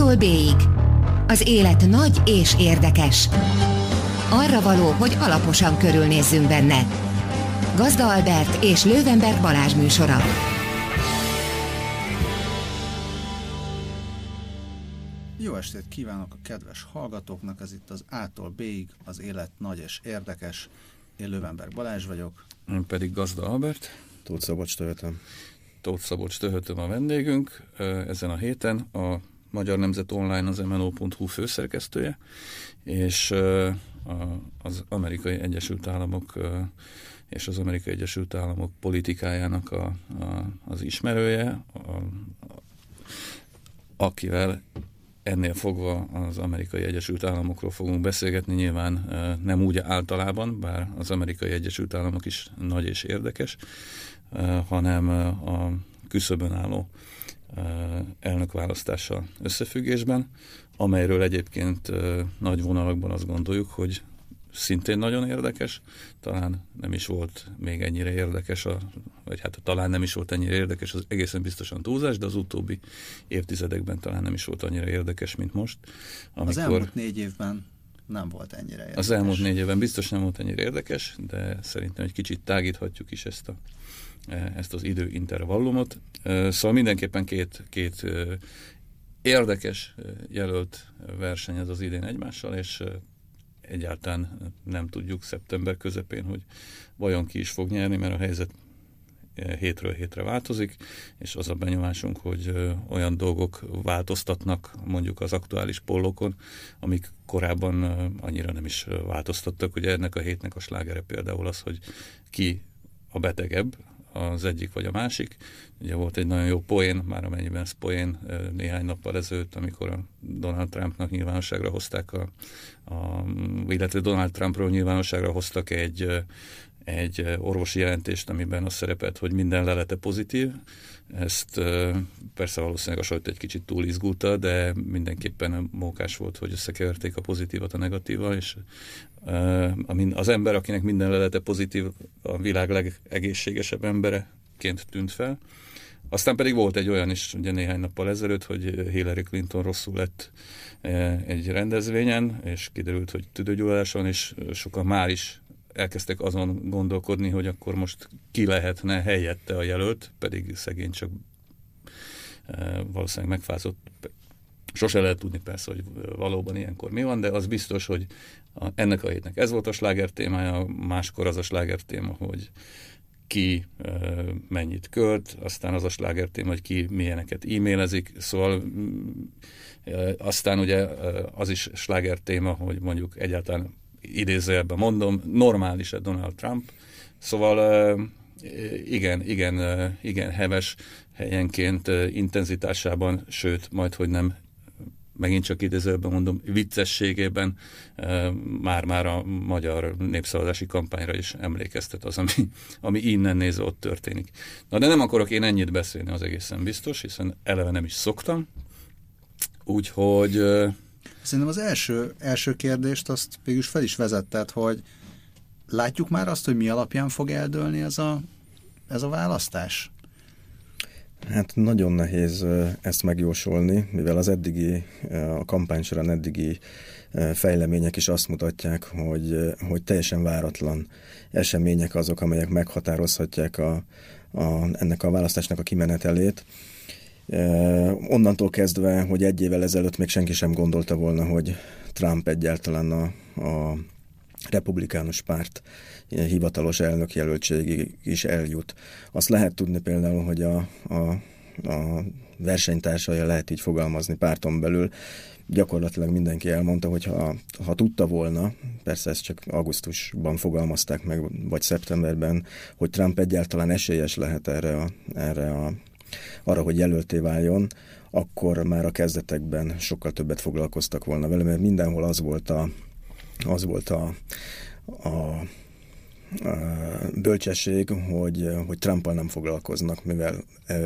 A-tól B-ig. Az élet nagy és érdekes. Arra való, hogy alaposan körülnézzünk benne. Gazda Albert és Lővenberg Balázs műsora. Jó estét kívánok a kedves hallgatóknak, ez itt az A-tól B-ig, az élet nagy és érdekes. Én Lővenberg Balázs vagyok. Én pedig Gazda Albert. Tóth Szabolcs Töhötöm. Tóth Szabolcs Töhötöm a vendégünk. Ezen a héten a Magyar Nemzet Online az MNO.hu főszerkesztője, és az Amerikai Egyesült Államok és az Amerikai Egyesült Államok politikájának a, a, az ismerője, a, akivel ennél fogva az Amerikai Egyesült Államokról fogunk beszélgetni, nyilván nem úgy általában, bár az Amerikai Egyesült Államok is nagy és érdekes, hanem a küszöbön álló elnökválasztással összefüggésben, amelyről egyébként nagy vonalakban azt gondoljuk, hogy szintén nagyon érdekes, talán nem is volt még ennyire érdekes, a, vagy hát talán nem is volt ennyire érdekes, az egészen biztosan túlzás, de az utóbbi évtizedekben talán nem is volt annyira érdekes, mint most. Amikor az elmúlt négy évben nem volt ennyire érdekes. Az elmúlt négy évben biztos nem volt ennyire érdekes, de szerintem egy kicsit tágíthatjuk is ezt, a, ezt az időintervallumot. E, szóval mindenképpen két, két e, érdekes jelölt verseny ez az idén egymással, és egyáltalán nem tudjuk szeptember közepén, hogy vajon ki is fog nyerni, mert a helyzet hétről hétre változik, és az a benyomásunk, hogy olyan dolgok változtatnak mondjuk az aktuális pollokon, amik korábban annyira nem is változtattak. Ugye ennek a hétnek a slágere például az, hogy ki a betegebb, az egyik vagy a másik. Ugye volt egy nagyon jó poén, már amennyiben ez poén néhány nappal ezelőtt, amikor a Donald Trumpnak nyilvánosságra hozták, a, a, illetve Donald Trumpról nyilvánosságra hoztak egy, egy orvosi jelentést, amiben az szerepelt, hogy minden lelete pozitív. Ezt persze valószínűleg a sajt egy kicsit túl izgulta, de mindenképpen mókás volt, hogy összekeverték a pozitívat a negatíva, és az ember, akinek minden lelete pozitív, a világ legegészségesebb embereként tűnt fel. Aztán pedig volt egy olyan is, ugye néhány nappal ezelőtt, hogy Hillary Clinton rosszul lett egy rendezvényen, és kiderült, hogy tüdőgyulladás van, és sokan már is elkezdtek azon gondolkodni, hogy akkor most ki lehetne helyette a jelölt, pedig szegény csak valószínűleg megfázott. Sose lehet tudni persze, hogy valóban ilyenkor mi van, de az biztos, hogy a, ennek a hétnek ez volt a sláger témája, máskor az a sláger téma, hogy ki e, mennyit költ, aztán az a sláger téma, hogy ki milyeneket e-mailezik, szóval e, aztán ugye az is sláger téma, hogy mondjuk egyáltalán idézőjelben mondom, normális-e Donald Trump. Szóval igen, igen, igen heves helyenként intenzitásában, sőt, majd, hogy nem megint csak idézőben mondom, viccességében már-már a magyar népszavazási kampányra is emlékeztet az, ami, ami innen nézve ott történik. Na de nem akarok én ennyit beszélni, az egészen biztos, hiszen eleve nem is szoktam. Úgyhogy Szerintem az első, első kérdést azt végül fel is vezetted, hogy látjuk már azt, hogy mi alapján fog eldőlni ez a, ez a választás? Hát nagyon nehéz ezt megjósolni, mivel az eddigi, a kampány során eddigi fejlemények is azt mutatják, hogy, hogy teljesen váratlan események azok, amelyek meghatározhatják a, a, ennek a választásnak a kimenetelét. Onnantól kezdve, hogy egy évvel ezelőtt még senki sem gondolta volna, hogy Trump egyáltalán a, a republikánus párt hivatalos elnökjelöltségig is eljut. Azt lehet tudni például, hogy a, a, a versenytársai lehet így fogalmazni párton belül, gyakorlatilag mindenki elmondta, hogy ha, ha tudta volna, persze ezt csak augusztusban fogalmazták meg, vagy szeptemberben, hogy Trump egyáltalán esélyes lehet erre a, erre a arra, hogy jelölté váljon, akkor már a kezdetekben sokkal többet foglalkoztak volna vele, mert mindenhol az volt a, az volt a, a bölcsesség, hogy, hogy Trumpal nem foglalkoznak, mivel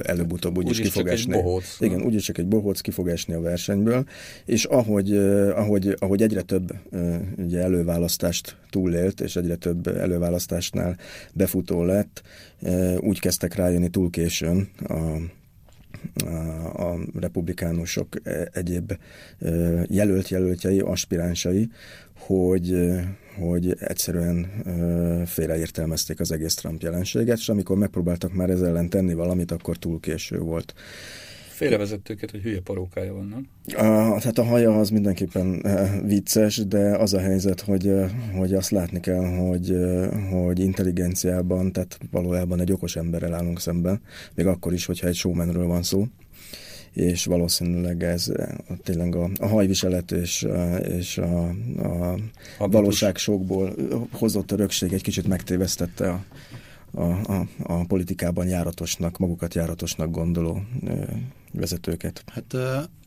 előbb-utóbb úgyis ki fog esni. Bohóc, igen, úgyis csak egy bohóc ki fog esni a versenyből, és ahogy, ahogy, ahogy egyre több ugye, előválasztást túlélt, és egyre több előválasztásnál befutó lett, úgy kezdtek rájönni túl későn a a republikánusok egyéb jelölt jelöltjei, aspiránsai, hogy, hogy egyszerűen félreértelmezték az egész Trump jelenséget, és amikor megpróbáltak már ezzel ellen tenni valamit, akkor túl késő volt. Félrevezett őket, hogy hülye parókája van, nem? A, tehát a haja az mindenképpen vicces, de az a helyzet, hogy, hogy azt látni kell, hogy, hogy intelligenciában, tehát valójában egy okos emberrel állunk szemben, még akkor is, hogyha egy showmanről van szó és valószínűleg ez tényleg a, a hajviselet és, és a, a, a valóság sokból hozott örökség egy kicsit megtévesztette a, a, a, a politikában járatosnak, magukat járatosnak gondoló vezetőket. Hát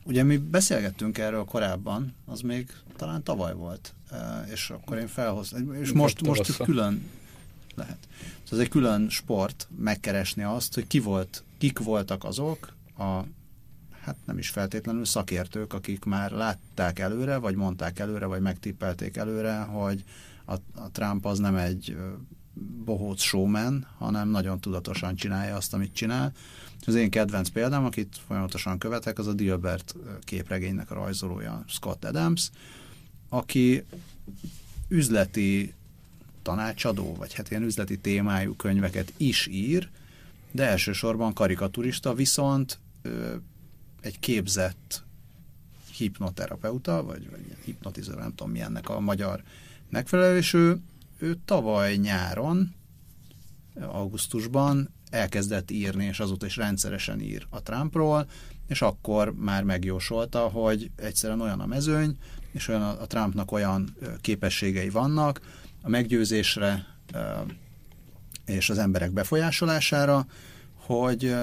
ugye mi beszélgettünk erről korábban, az még talán tavaly volt, és akkor én felhoztam, és most, most külön lehet. Ez egy külön sport megkeresni azt, hogy ki volt, kik voltak azok a hát nem is feltétlenül szakértők, akik már látták előre, vagy mondták előre, vagy megtippelték előre, hogy a, a Trump az nem egy bohóc showman, hanem nagyon tudatosan csinálja azt, amit csinál. Az én kedvenc példám, akit folyamatosan követek, az a Dilbert képregénynek a rajzolója Scott Adams, aki üzleti tanácsadó, vagy hát ilyen üzleti témájú könyveket is ír, de elsősorban karikaturista, viszont egy képzett hipnoterapeuta, vagy, vagy hipnotiző, nem tudom mi ennek a magyar megfelelő, és ő ő tavaly nyáron, augusztusban elkezdett írni, és azóta is rendszeresen ír a Trumpról, és akkor már megjósolta, hogy egyszerűen olyan a mezőny, és olyan a, a Trumpnak olyan képességei vannak a meggyőzésre és az emberek befolyásolására, hogy,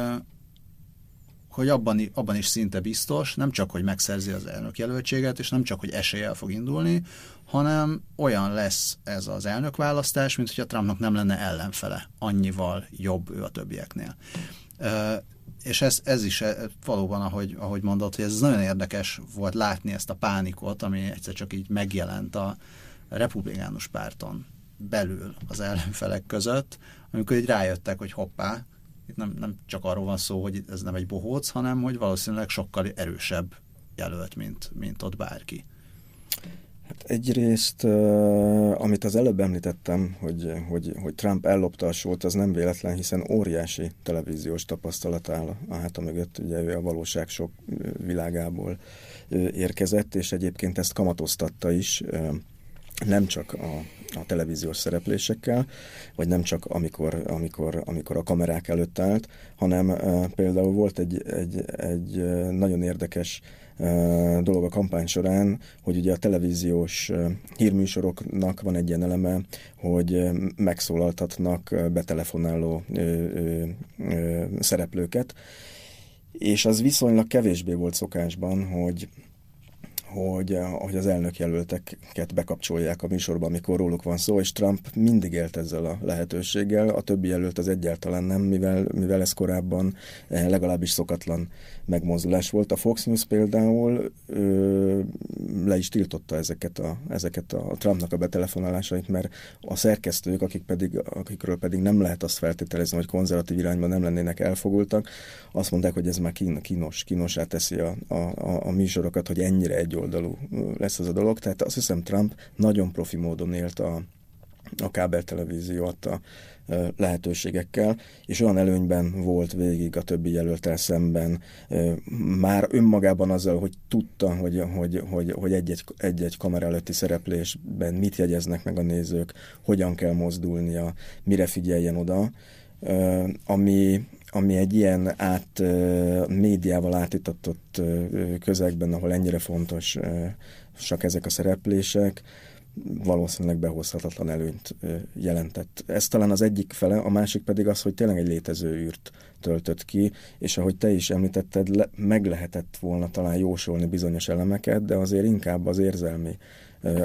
hogy abban, abban is szinte biztos, nem csak, hogy megszerzi az elnök jelöltséget, és nem csak, hogy eséllyel fog indulni, hanem olyan lesz ez az elnökválasztás, mint hogy a Trumpnak nem lenne ellenfele. Annyival jobb ő a többieknél. És ez, ez is valóban, ahogy, ahogy mondott, hogy ez nagyon érdekes volt látni ezt a pánikot, ami egyszer csak így megjelent a republikánus párton belül az ellenfelek között, amikor így rájöttek, hogy hoppá, itt nem, nem csak arról van szó, hogy ez nem egy bohóc, hanem hogy valószínűleg sokkal erősebb jelölt, mint, mint ott bárki. Hát egyrészt, amit az előbb említettem, hogy, hogy, hogy Trump ellopta a sót, az nem véletlen, hiszen óriási televíziós tapasztalat áll a háta mögött, ugye ő a valóság sok világából érkezett, és egyébként ezt kamatoztatta is, nem csak a, a televíziós szereplésekkel, vagy nem csak amikor, amikor, amikor a kamerák előtt állt, hanem uh, például volt egy, egy, egy nagyon érdekes dolog a kampány során, hogy ugye a televíziós hírműsoroknak van egy ilyen eleme, hogy megszólaltatnak betelefonáló szereplőket, és az viszonylag kevésbé volt szokásban, hogy hogy, eh, hogy az elnök jelölteket bekapcsolják a műsorba, amikor róluk van szó, és Trump mindig élt ezzel a lehetőséggel, a többi jelölt az egyáltalán nem, mivel, mivel ez korábban eh, legalábbis szokatlan megmozdulás volt. A Fox News például ö, le is tiltotta ezeket a, ezeket a Trumpnak a betelefonálásait, mert a szerkesztők, akik pedig, akikről pedig nem lehet azt feltételezni, hogy konzervatív irányban nem lennének elfogultak, azt mondták, hogy ez már kínos, kínosá teszi a, a, a, a műsorokat, hogy ennyire egy egyoldalú lesz ez a dolog. Tehát azt hiszem Trump nagyon profi módon élt a, a kábeltelevízió adta lehetőségekkel, és olyan előnyben volt végig a többi jelöltel szemben, már önmagában azzal, hogy tudta, hogy, hogy, hogy, hogy egy-egy, egy-egy kamera előtti szereplésben mit jegyeznek meg a nézők, hogyan kell mozdulnia, mire figyeljen oda, ami, ami egy ilyen át médiával átitatott közegben, ahol ennyire fontos csak ezek a szereplések, valószínűleg behozhatatlan előnyt jelentett. Ez talán az egyik fele, a másik pedig az, hogy tényleg egy létező űrt töltött ki, és ahogy te is említetted, le, meg lehetett volna talán jósolni bizonyos elemeket, de azért inkább az érzelmi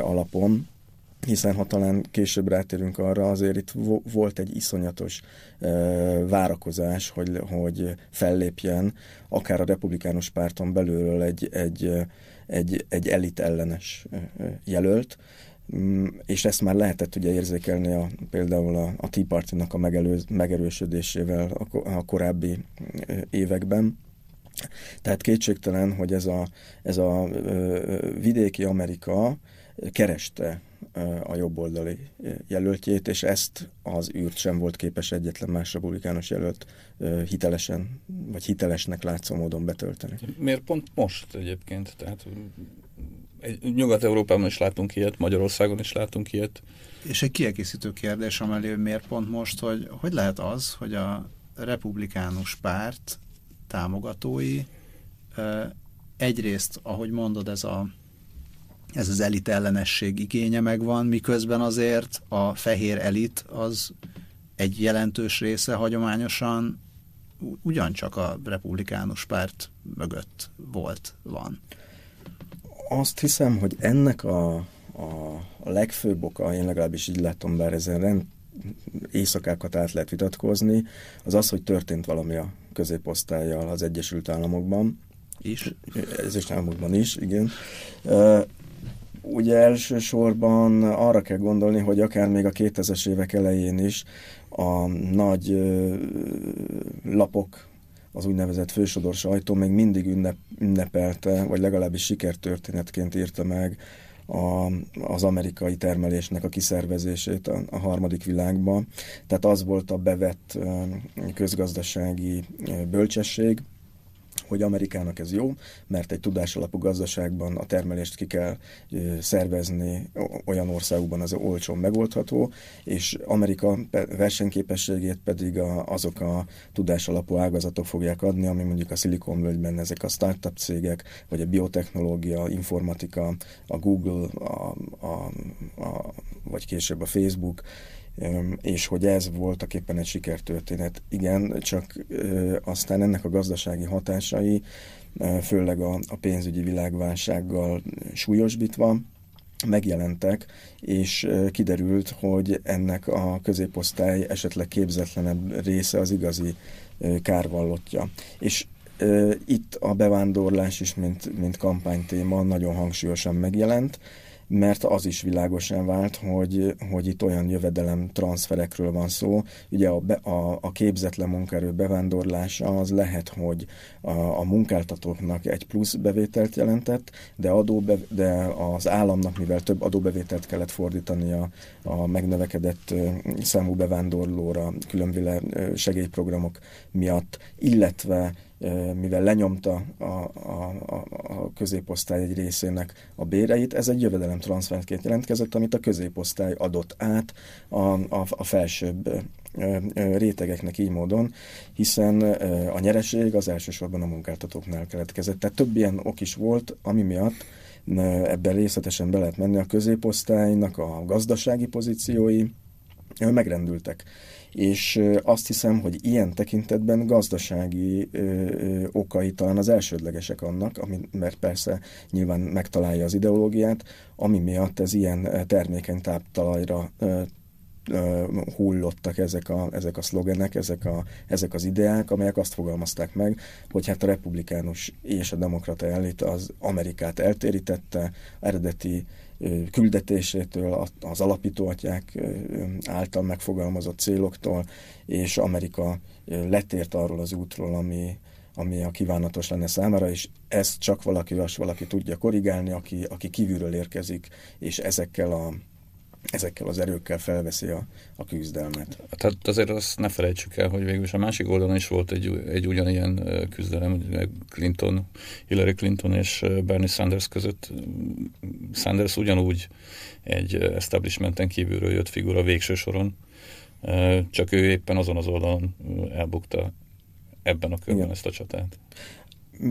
alapon, hiszen ha talán később rátérünk arra, azért itt volt egy iszonyatos várakozás, hogy, hogy fellépjen akár a republikánus párton belülről egy, egy, egy, egy elit ellenes jelölt, mm, és ezt már lehetett ugye érzékelni a, például a, a Tea Party-nak a megelő, megerősödésével a, a korábbi években. Tehát kétségtelen, hogy ez a, ez a vidéki Amerika kereste a jobboldali jelöltjét, és ezt az űrt sem volt képes egyetlen más republikánus jelölt hitelesen, vagy hitelesnek látszó módon betölteni. Miért pont most egyébként? Tehát Nyugat-Európában is látunk ilyet, Magyarországon is látunk ilyet. És egy kiegészítő kérdés amelé, miért pont most, hogy hogy lehet az, hogy a republikánus párt támogatói egyrészt, ahogy mondod, ez a ez az elit ellenesség igénye megvan, miközben azért a fehér elit az egy jelentős része hagyományosan ugyancsak a republikánus párt mögött volt, van. Azt hiszem, hogy ennek a, a, a legfőbb oka, én legalábbis így látom, bár ezen rend, éjszakákat át lehet vitatkozni, az az, hogy történt valami a középosztályjal az Egyesült Államokban. Is? Ez is államokban is, igen. Ugye elsősorban arra kell gondolni, hogy akár még a 2000-es évek elején is a nagy ö, lapok, az úgynevezett fősodor sajtó még mindig ünnep, ünnepelte, vagy legalábbis sikertörténetként írta meg a, az amerikai termelésnek a kiszervezését a, a harmadik világban. Tehát az volt a bevett közgazdasági bölcsesség, hogy Amerikának ez jó, mert egy tudásalapú gazdaságban a termelést ki kell szervezni olyan országokban, az olcsón megoldható, és Amerika versenyképességét pedig azok a tudásalapú ágazatok fogják adni, ami mondjuk a szilikonvölgyben ezek a startup cégek, vagy a biotechnológia, informatika, a Google, a, a, a, vagy később a Facebook, és hogy ez voltak éppen egy sikertörténet. Igen, csak aztán ennek a gazdasági hatásai, főleg a, pénzügyi világválsággal súlyosbítva, megjelentek, és kiderült, hogy ennek a középosztály esetleg képzetlenebb része az igazi kárvallottja. És itt a bevándorlás is, mint, mint kampánytéma nagyon hangsúlyosan megjelent, mert az is világosan vált, hogy, hogy itt olyan jövedelem transferekről van szó. Ugye a, be, a, a képzetlen munkaerő bevándorlása az lehet, hogy a, a munkáltatóknak egy plusz bevételt jelentett, de, adóbe, de az államnak, mivel több adóbevételt kellett fordítani a, a megnövekedett számú bevándorlóra különböző segélyprogramok miatt, illetve mivel lenyomta a, a, a középosztály egy részének a béreit, ez egy jövedelemtranszfertként jelentkezett, amit a középosztály adott át a, a, a felsőbb rétegeknek így módon, hiszen a nyereség az elsősorban a munkáltatóknál keletkezett. Tehát több ilyen ok is volt, ami miatt ebben részletesen be lehet menni a középosztálynak a gazdasági pozíciói, megrendültek és azt hiszem, hogy ilyen tekintetben gazdasági ö, ö, okai talán az elsődlegesek annak, ami, mert persze nyilván megtalálja az ideológiát, ami miatt ez ilyen termékeny táptalajra ö, hullottak ezek a, ezek a szlogenek, ezek, a, ezek az ideák, amelyek azt fogalmazták meg, hogy hát a republikánus és a demokrata elit az Amerikát eltérítette, eredeti küldetésétől, az alapítóatyák által megfogalmazott céloktól, és Amerika letért arról az útról, ami, ami a kívánatos lenne számára, és ezt csak valaki, az valaki tudja korrigálni, aki, aki kívülről érkezik, és ezekkel a ezekkel az erőkkel felveszi a, a küzdelmet. Tehát azért azt ne felejtsük el, hogy végül is a másik oldalon is volt egy, egy ugyanilyen küzdelem, Clinton, Hillary Clinton és Bernie Sanders között. Sanders ugyanúgy egy establishmenten kívülről jött figura végső soron, csak ő éppen azon az oldalon elbukta ebben a körben Igen. ezt a csatát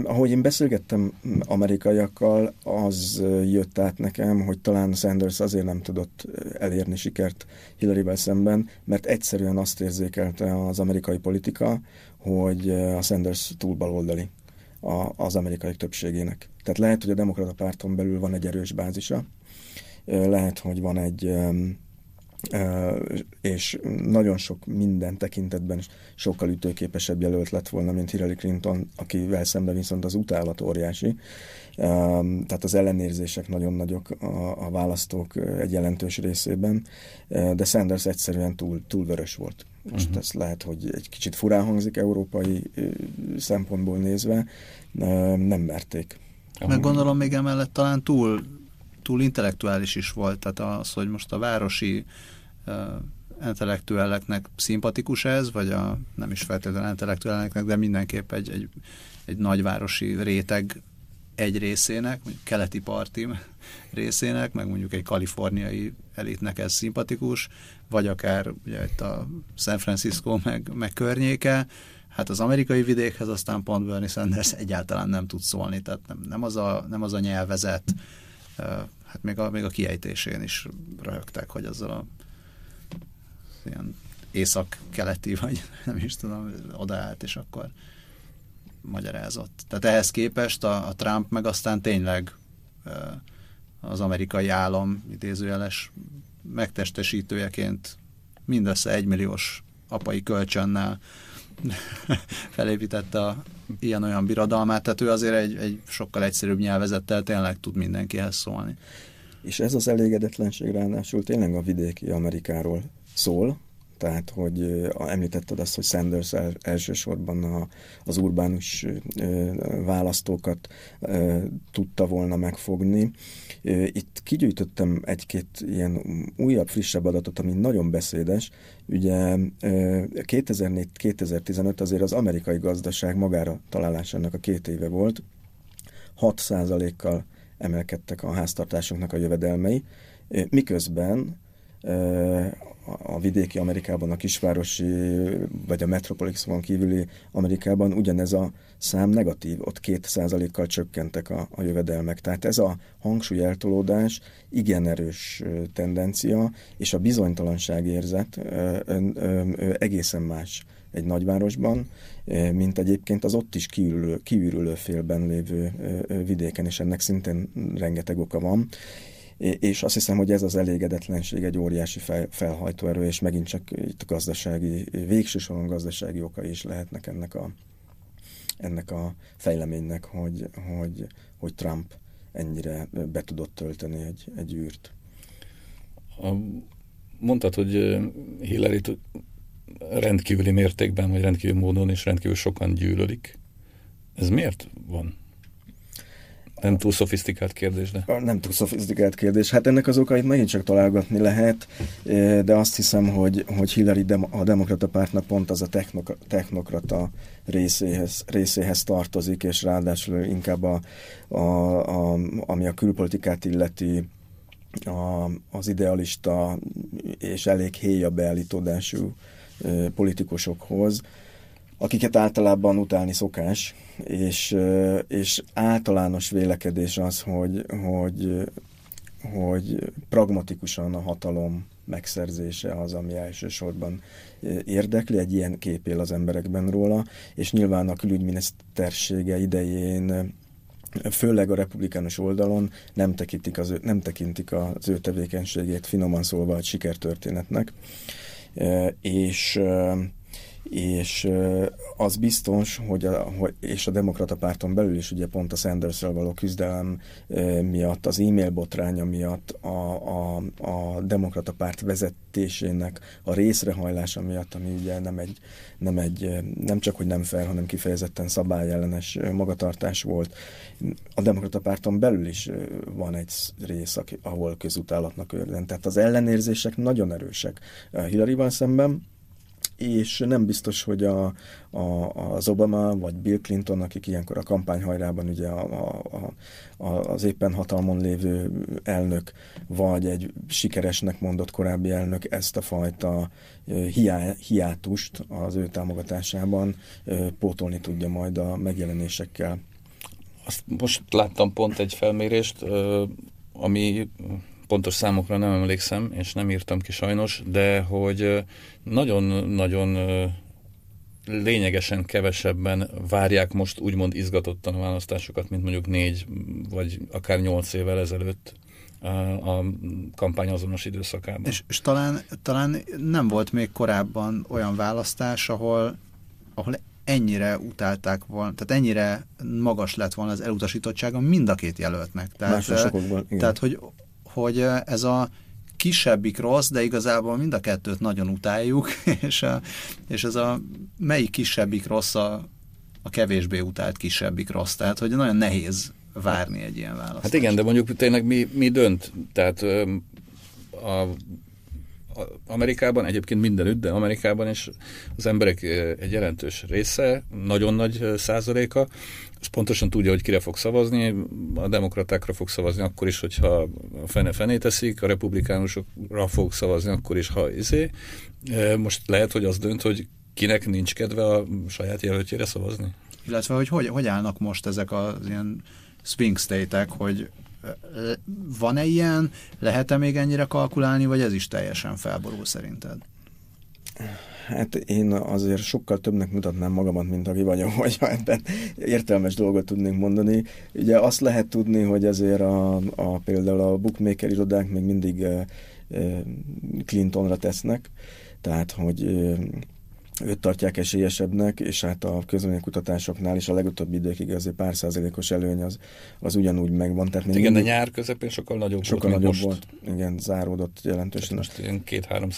ahogy én beszélgettem amerikaiakkal, az jött át nekem, hogy talán Sanders azért nem tudott elérni sikert Hillary-vel szemben, mert egyszerűen azt érzékelte az amerikai politika, hogy a Sanders túl baloldali az amerikai többségének. Tehát lehet, hogy a demokrata párton belül van egy erős bázisa, lehet, hogy van egy és nagyon sok minden tekintetben sokkal ütőképesebb jelölt lett volna, mint Hillary Clinton, akivel szemben viszont az utálat óriási. Tehát az ellenérzések nagyon nagyok a, a választók egy jelentős részében, de Sanders egyszerűen túl, túl vörös volt. most uh-huh. ez lehet, hogy egy kicsit furán hangzik európai szempontból nézve, nem merték. Meg gondolom még emellett talán túl, túl intellektuális is volt, tehát az, hogy most a városi uh, intellektuáleknek szimpatikus ez, vagy a nem is feltétlenül intellektuáleknek, de mindenképp egy, egy, egy nagyvárosi réteg egy részének, mondjuk keleti parti részének, meg mondjuk egy kaliforniai elitnek ez szimpatikus, vagy akár ugye itt a San Francisco meg, meg környéke, hát az amerikai vidékhez aztán pont Bernie Sanders egyáltalán nem tud szólni, tehát nem, nem, az, a, nem az a nyelvezet, hát még a, még a kiejtésén is röhögtek, hogy azzal a ilyen észak-keleti, vagy nem is tudom, odaállt, és akkor magyarázott. Tehát ehhez képest a, a Trump meg aztán tényleg az amerikai állam idézőjeles megtestesítőjeként mindössze egymilliós apai kölcsönnel felépítette a ilyen-olyan birodalmát, tehát ő azért egy, egy sokkal egyszerűbb nyelvezettel tényleg tud mindenkihez szólni. És ez az elégedetlenség ráadásul tényleg a vidéki Amerikáról szól, tehát hogy említetted azt, hogy Sanders el, elsősorban a, az urbánus választókat tudta volna megfogni. Itt kigyűjtöttem egy-két ilyen újabb, frissebb adatot, ami nagyon beszédes. Ugye 2004-2015 azért az amerikai gazdaság magára találásának a két éve volt. 6%-kal emelkedtek a háztartásoknak a jövedelmei, miközben a vidéki Amerikában, a kisvárosi vagy a Metropolixon kívüli Amerikában ugyanez a szám negatív, ott két százalékkal csökkentek a, a jövedelmek. Tehát ez a hangsúly eltolódás igen erős tendencia, és a bizonytalanság érzet egészen más egy nagyvárosban, mint egyébként az ott is kiürülő, kiürülő félben lévő vidéken, és ennek szintén rengeteg oka van és azt hiszem, hogy ez az elégedetlenség egy óriási fel, erő, és megint csak itt gazdasági, végső gazdasági okai is lehetnek ennek a, ennek a fejleménynek, hogy, hogy, hogy Trump ennyire be tudott tölteni egy, egy űrt. A, mondtad, hogy hillary rendkívüli mértékben, vagy rendkívül módon és rendkívül sokan gyűlölik. Ez miért van? Nem túl szofisztikált kérdés, de... Nem túl szofisztikált kérdés. Hát ennek az okait megint csak találgatni lehet, eh, de azt hiszem, hogy, hogy Hillary a demokrata pártnak pont az a technok- technokrata részéhez, részéhez tartozik, és ráadásul inkább a, a, a, ami a külpolitikát illeti, a, az idealista és elég héja beállítódású politikusokhoz, akiket általában utálni szokás, és, és általános vélekedés az, hogy, hogy, hogy pragmatikusan a hatalom megszerzése az, ami elsősorban érdekli, egy ilyen kép él az emberekben róla, és nyilván a külügyminisztersége idején főleg a republikánus oldalon nem tekintik az ő, nem tekintik az ő tevékenységét finoman szólva egy sikertörténetnek, és és az biztos, hogy a, hogy, és a demokrata párton belül is ugye pont a sanders való küzdelem miatt, az e-mail botránya miatt, a, a, a demokrata párt vezetésének a részrehajlása miatt, ami ugye nem egy, nem egy, nem csak, hogy nem fel, hanem kifejezetten szabályellenes magatartás volt. A demokrata párton belül is van egy rész, ahol közutálatnak örvend. Tehát az ellenérzések nagyon erősek Hillary-val szemben, és nem biztos, hogy a, a, az Obama vagy Bill Clinton, akik ilyenkor a kampányhajrában ugye a, a, a, az éppen hatalmon lévő elnök, vagy egy sikeresnek mondott korábbi elnök ezt a fajta hiá, hiátust az ő támogatásában pótolni tudja majd a megjelenésekkel. Azt most láttam pont egy felmérést, ami pontos számokra nem emlékszem, és nem írtam ki sajnos, de hogy nagyon-nagyon lényegesen kevesebben várják most úgymond izgatottan a választásokat, mint mondjuk négy vagy akár nyolc évvel ezelőtt a kampány azonos időszakában. És, és talán, talán nem volt még korábban olyan választás, ahol, ahol ennyire utálták volna, tehát ennyire magas lett volna az elutasítottsága mind a két jelöltnek. Tehát, Más tehát, tehát hogy hogy ez a kisebbik rossz, de igazából mind a kettőt nagyon utáljuk, és, a, és ez a melyik kisebbik rossz a, a kevésbé utált kisebbik rossz, tehát hogy nagyon nehéz várni egy ilyen választ. Hát igen, de mondjuk tényleg mi, mi dönt? Tehát a Amerikában, egyébként mindenütt, de Amerikában is az emberek egy jelentős része, nagyon nagy százaléka, az pontosan tudja, hogy kire fog szavazni, a demokratákra fog szavazni akkor is, hogyha a fene fené teszik, a republikánusokra fog szavazni akkor is, ha izé. Most lehet, hogy az dönt, hogy kinek nincs kedve a saját jelöltjére szavazni? Illetve, hogy hogy, hogy állnak most ezek az ilyen swing state-ek, hogy van-e ilyen, lehet-e még ennyire kalkulálni, vagy ez is teljesen felborul szerinted? Hát én azért sokkal többnek mutatnám magamat, mint aki vagyok, hogyha ebben értelmes dolgot tudnék mondani. Ugye azt lehet tudni, hogy azért a, a például a bookmaker irodák még mindig Clintonra tesznek, tehát hogy őt tartják esélyesebbnek, és hát a kutatásoknál is a legutóbbi időkig azért pár százalékos előny az, az ugyanúgy megvan. Tehát igen, mindig, de nyár közepén sokkal nagyobb sokkal volt, nagyobb most. volt. Igen, záródott jelentősen. Tehát most ilyen két-három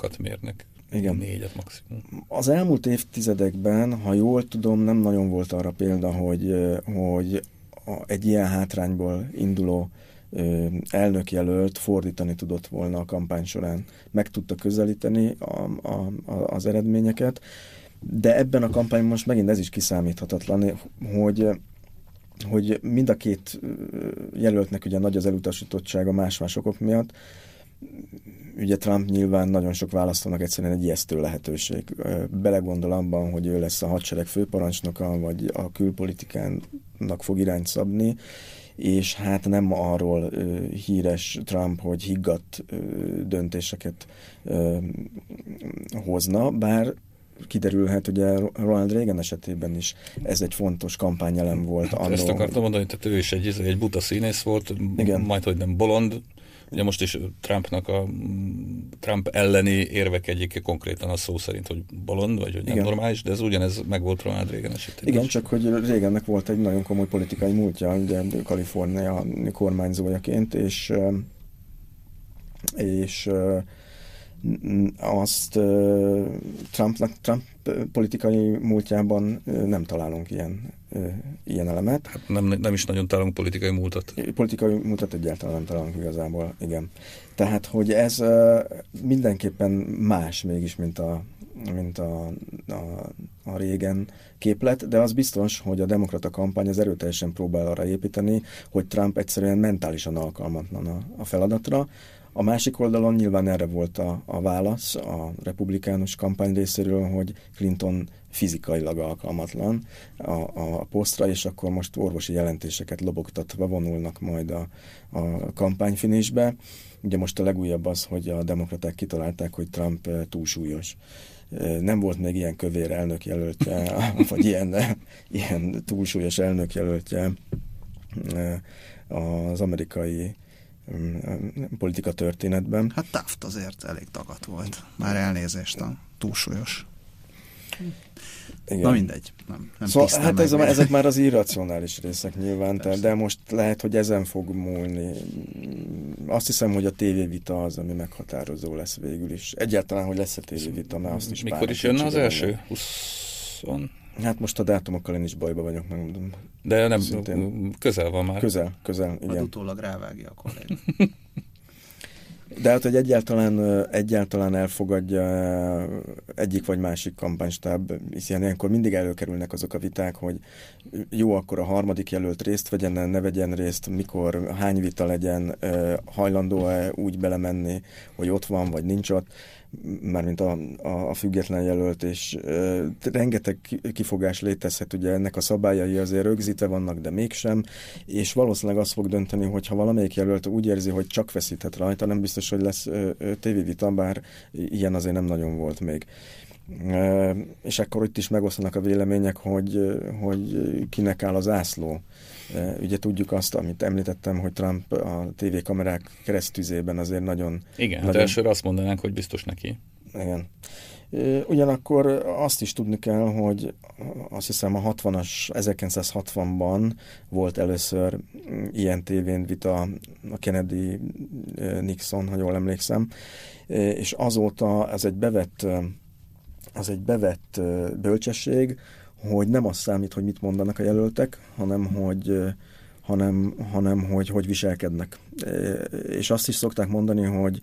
százalékokat mérnek. Igen. Négyet maximum. Az elmúlt évtizedekben, ha jól tudom, nem nagyon volt arra példa, hogy, hogy egy ilyen hátrányból induló elnökjelölt fordítani tudott volna a kampány során. Meg tudta közelíteni a, a, a, az eredményeket, de ebben a kampányban most megint ez is kiszámíthatatlan, hogy hogy mind a két jelöltnek ugye nagy az elutasítottsága más-más okok miatt, ugye Trump nyilván nagyon sok választónak egyszerűen egy ijesztő lehetőség. Belegondol abban, hogy ő lesz a hadsereg főparancsnoka, vagy a külpolitikának fog irányt szabni, és hát nem arról ö, híres Trump, hogy higgadt ö, döntéseket ö, hozna, bár kiderülhet, ugye Ronald Reagan esetében is ez egy fontos kampányelem volt. Hát annól, ezt akartam mondani, hogy ő is egy, egy buta színész volt, Igen. majd hogy nem bolond, Ugye most is Trumpnak a Trump elleni érvek egyike konkrétan a szó szerint, hogy bolond, vagy hogy nem Igen. normális, de ez ugyanez meg volt Ronald Reagan esetében. Igen, csak hogy Reagannek volt egy nagyon komoly politikai múltja, ugye Kalifornia kormányzójaként, és és azt Trumpnak, Trump politikai múltjában nem találunk ilyen, ilyen elemet. Hát nem, nem is nagyon találunk politikai múltat. Politikai múltat egyáltalán nem találunk igazából, igen. Tehát, hogy ez mindenképpen más mégis, mint a, mint a, a, a régen képlet, de az biztos, hogy a demokrata kampány az erőteljesen próbál arra építeni, hogy Trump egyszerűen mentálisan alkalmatlan a, a feladatra, a másik oldalon nyilván erre volt a, a válasz a republikánus kampány részéről, hogy Clinton fizikailag alkalmatlan a, a posztra, és akkor most orvosi jelentéseket lobogtatva vonulnak majd a, a kampányfinisbe. Ugye most a legújabb az, hogy a demokraták kitalálták, hogy Trump eh, túlsúlyos eh, nem volt még ilyen kövér elnökjelöltje, vagy ilyen, ilyen túlsúlyos elnökjelöltje eh, az amerikai politika történetben. Hát Taft azért elég tagat volt. Már elnézést a túlsúlyos. Igen. Na mindegy. Nem, nem szóval, hát ez a, ezek már az irracionális részek nyilván, Persze. de most lehet, hogy ezen fog múlni. Azt hiszem, hogy a tévévita az, ami meghatározó lesz végül is. Egyáltalán, hogy lesz a tévévita, mert azt is Mikor is jönne az első? 20 Hát most a dátumokkal én is bajba vagyok, megmondom. De nem, Szintén. közel van már. Közel, közel, igen. Majd utólag rávágja a kollég. De hát, hogy egyáltalán, egyáltalán elfogadja egyik vagy másik kampánystáb, hiszen ilyenkor mindig előkerülnek azok a viták, hogy jó, akkor a harmadik jelölt részt vegyen, ne vegyen részt, mikor, hány vita legyen, hajlandó-e úgy belemenni, hogy ott van, vagy nincs ott mármint a, a, a független jelölt, és e, rengeteg kifogás létezhet, ugye ennek a szabályai azért rögzítve vannak, de mégsem, és valószínűleg azt fog dönteni, hogy ha valamelyik jelölt úgy érzi, hogy csak veszíthet rajta, nem biztos, hogy lesz e, tévévita, bár ilyen azért nem nagyon volt még. E, és akkor itt is megosztanak a vélemények, hogy, hogy kinek áll az ászló. Ugye tudjuk azt, amit említettem, hogy Trump a tévékamerák keresztüzében azért nagyon... Igen, hát nagyon... hát elsőre azt mondanánk, hogy biztos neki. Igen. Ugyanakkor azt is tudni kell, hogy azt hiszem a 60-as, 1960-ban volt először ilyen tévén vita a Kennedy-Nixon, ha jól emlékszem, és azóta ez egy bevett, az egy bevett bölcsesség, hogy nem az számít, hogy mit mondanak a jelöltek, hanem hogy hanem, hanem hogy hogy viselkednek. És azt is szokták mondani, hogy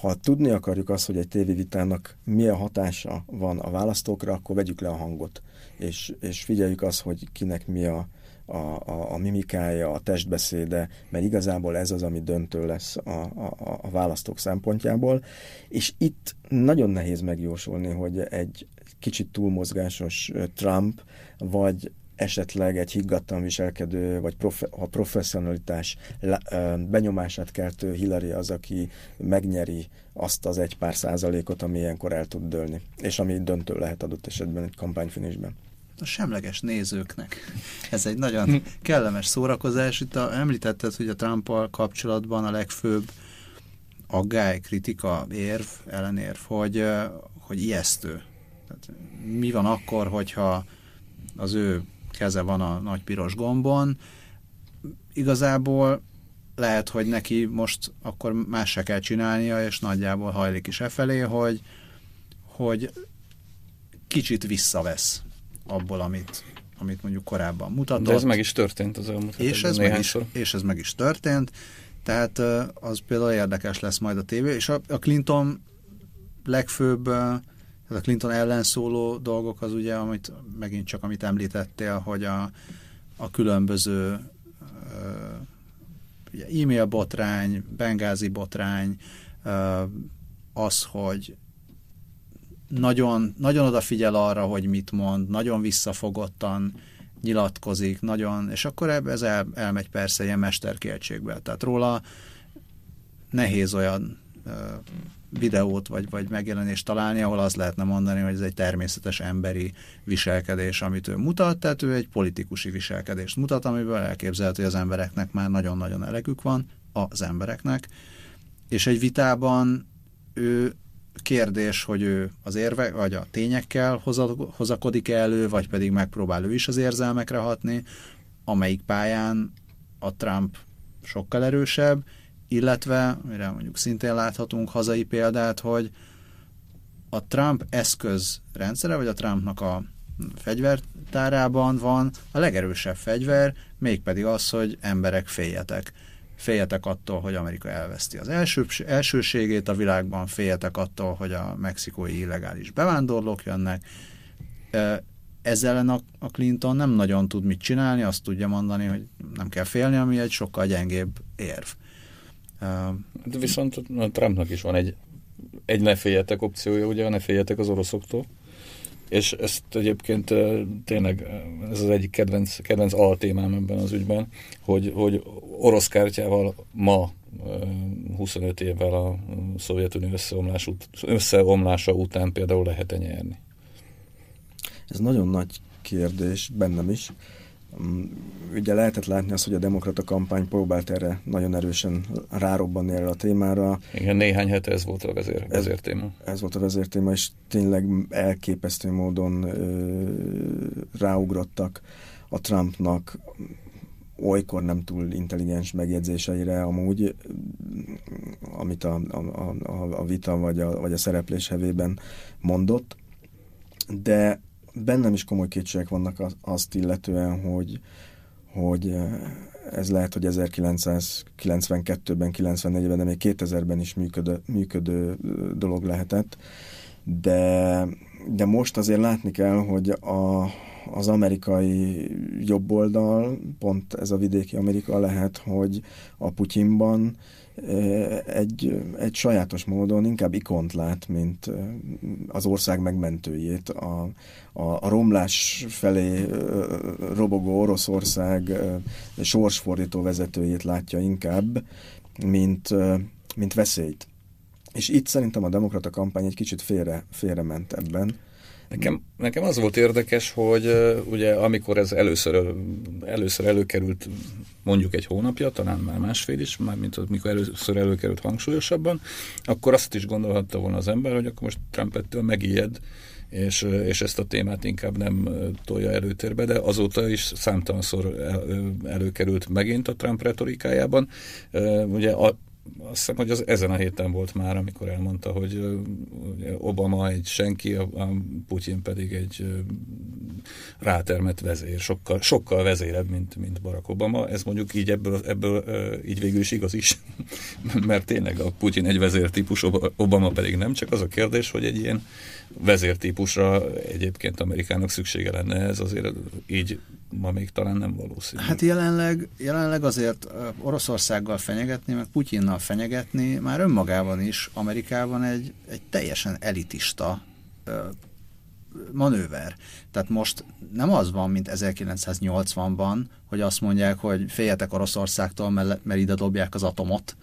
ha tudni akarjuk azt, hogy egy tévévitának milyen hatása van a választókra, akkor vegyük le a hangot, és, és figyeljük azt, hogy kinek mi a, a, a, a mimikája, a testbeszéde, mert igazából ez az, ami döntő lesz a, a, a választók szempontjából. És itt nagyon nehéz megjósolni, hogy egy kicsit túlmozgásos Trump, vagy esetleg egy higgadtan viselkedő, vagy profe, a professzionalitás benyomását keltő Hillary az, aki megnyeri azt az egy pár százalékot, ami ilyenkor el tud dőlni, és ami döntő lehet adott esetben egy kampányfinisben. A semleges nézőknek. Ez egy nagyon kellemes szórakozás. Itt a, említetted, hogy a trump kapcsolatban a legfőbb aggály, kritika, érv, ellenérv, hogy, hogy ijesztő. Tehát mi van akkor, hogyha az ő keze van a nagy piros gombon. Igazából lehet, hogy neki most akkor más se kell csinálnia, és nagyjából hajlik is e felé, hogy, hogy kicsit visszavesz abból, amit, amit mondjuk korábban mutatott. De ez meg is történt az elmúlt és ez, meg is, és ez meg is történt, tehát az például érdekes lesz majd a tévé, és a, a Clinton legfőbb a Clinton ellen szóló dolgok az ugye, amit megint csak amit említettél, hogy a, a különböző e-mail botrány, bengázi botrány, az, hogy nagyon, nagyon odafigyel arra, hogy mit mond, nagyon visszafogottan nyilatkozik, nagyon, és akkor ez el, elmegy persze ilyen mesterkéltségbe. Tehát róla nehéz olyan videót vagy, vagy megjelenést találni, ahol azt lehetne mondani, hogy ez egy természetes emberi viselkedés, amit ő mutat, tehát ő egy politikusi viselkedést mutat, amiből elképzelhető, hogy az embereknek már nagyon-nagyon elegük van, az embereknek, és egy vitában ő kérdés, hogy ő az érve, vagy a tényekkel hozakodik -e elő, vagy pedig megpróbál ő is az érzelmekre hatni, amelyik pályán a Trump sokkal erősebb, illetve, mire mondjuk szintén láthatunk hazai példát, hogy a Trump eszközrendszere, vagy a Trumpnak a fegyvertárában van a legerősebb fegyver, mégpedig az, hogy emberek féljetek. Féljetek attól, hogy Amerika elveszti az első, elsőségét a világban, féljetek attól, hogy a mexikói illegális bevándorlók jönnek. Ezzel ellen a Clinton nem nagyon tud mit csinálni, azt tudja mondani, hogy nem kell félni, ami egy sokkal gyengébb érv. De viszont a Trumpnak is van egy, egy ne féljetek opciója, ugye, ne féljetek az oroszoktól. És ezt egyébként tényleg ez az egyik kedvenc, kedvenc altémám ebben az ügyben, hogy, hogy orosz kártyával ma 25 évvel a Szovjetunió összeomlás összeomlása után például lehet-e nyerni? Ez nagyon nagy kérdés, bennem is. Mm, ugye lehetett látni azt, hogy a demokrata kampány próbált erre nagyon erősen rárobbanni erre a témára. Igen, néhány hete ez volt a vezér, vezértéma. Ez, ez volt a vezértéma, és tényleg elképesztő módon ö, ráugrottak a Trumpnak olykor nem túl intelligens megjegyzéseire amúgy, amit a, a, a, a vita vagy a, vagy a szereplés hevében mondott, de bennem is komoly kétségek vannak azt illetően, hogy, hogy eh, ez lehet, hogy 1992-ben, 94-ben, de még 2000-ben is működő, működő eh, dolog lehetett. De, de most azért látni kell, hogy a, az amerikai jobboldal, pont ez a vidéki Amerika lehet, hogy a Putyinban egy, egy sajátos módon inkább ikont lát, mint az ország megmentőjét. A, a, a romlás felé robogó Oroszország sorsfordító vezetőjét látja inkább, mint, mint veszélyt. És itt szerintem a demokrata kampány egy kicsit félre, félre ment ebben. Nekem, nekem az volt érdekes, hogy ugye amikor ez először, először előkerült mondjuk egy hónapja, talán már másfél is, már mint mikor először előkerült hangsúlyosabban, akkor azt is gondolhatta volna az ember, hogy akkor most Trump ettől megijed, és, és ezt a témát inkább nem tolja előtérbe, de azóta is számtalanszor előkerült megint a Trump retorikájában. Ugye a, azt hiszem, hogy az ezen a héten volt már, amikor elmondta, hogy Obama egy senki, a, a Putyin pedig egy rátermett vezér, sokkal, sokkal vezérebb, mint, mint Barack Obama. Ez mondjuk így ebből, ebből így végül is igaz is, mert tényleg a Putyin egy vezértípus, Obama pedig nem, csak az a kérdés, hogy egy ilyen vezértípusra egyébként Amerikának szüksége lenne, ez azért így ma még talán nem valószínű. Hát jelenleg, jelenleg azért Oroszországgal fenyegetni, meg Putyinnal fenyegetni már önmagában is Amerikában egy, egy teljesen elitista manőver. Tehát most nem az van, mint 1980-ban, hogy azt mondják, hogy féljetek Oroszországtól, mert, ide dobják az atomot,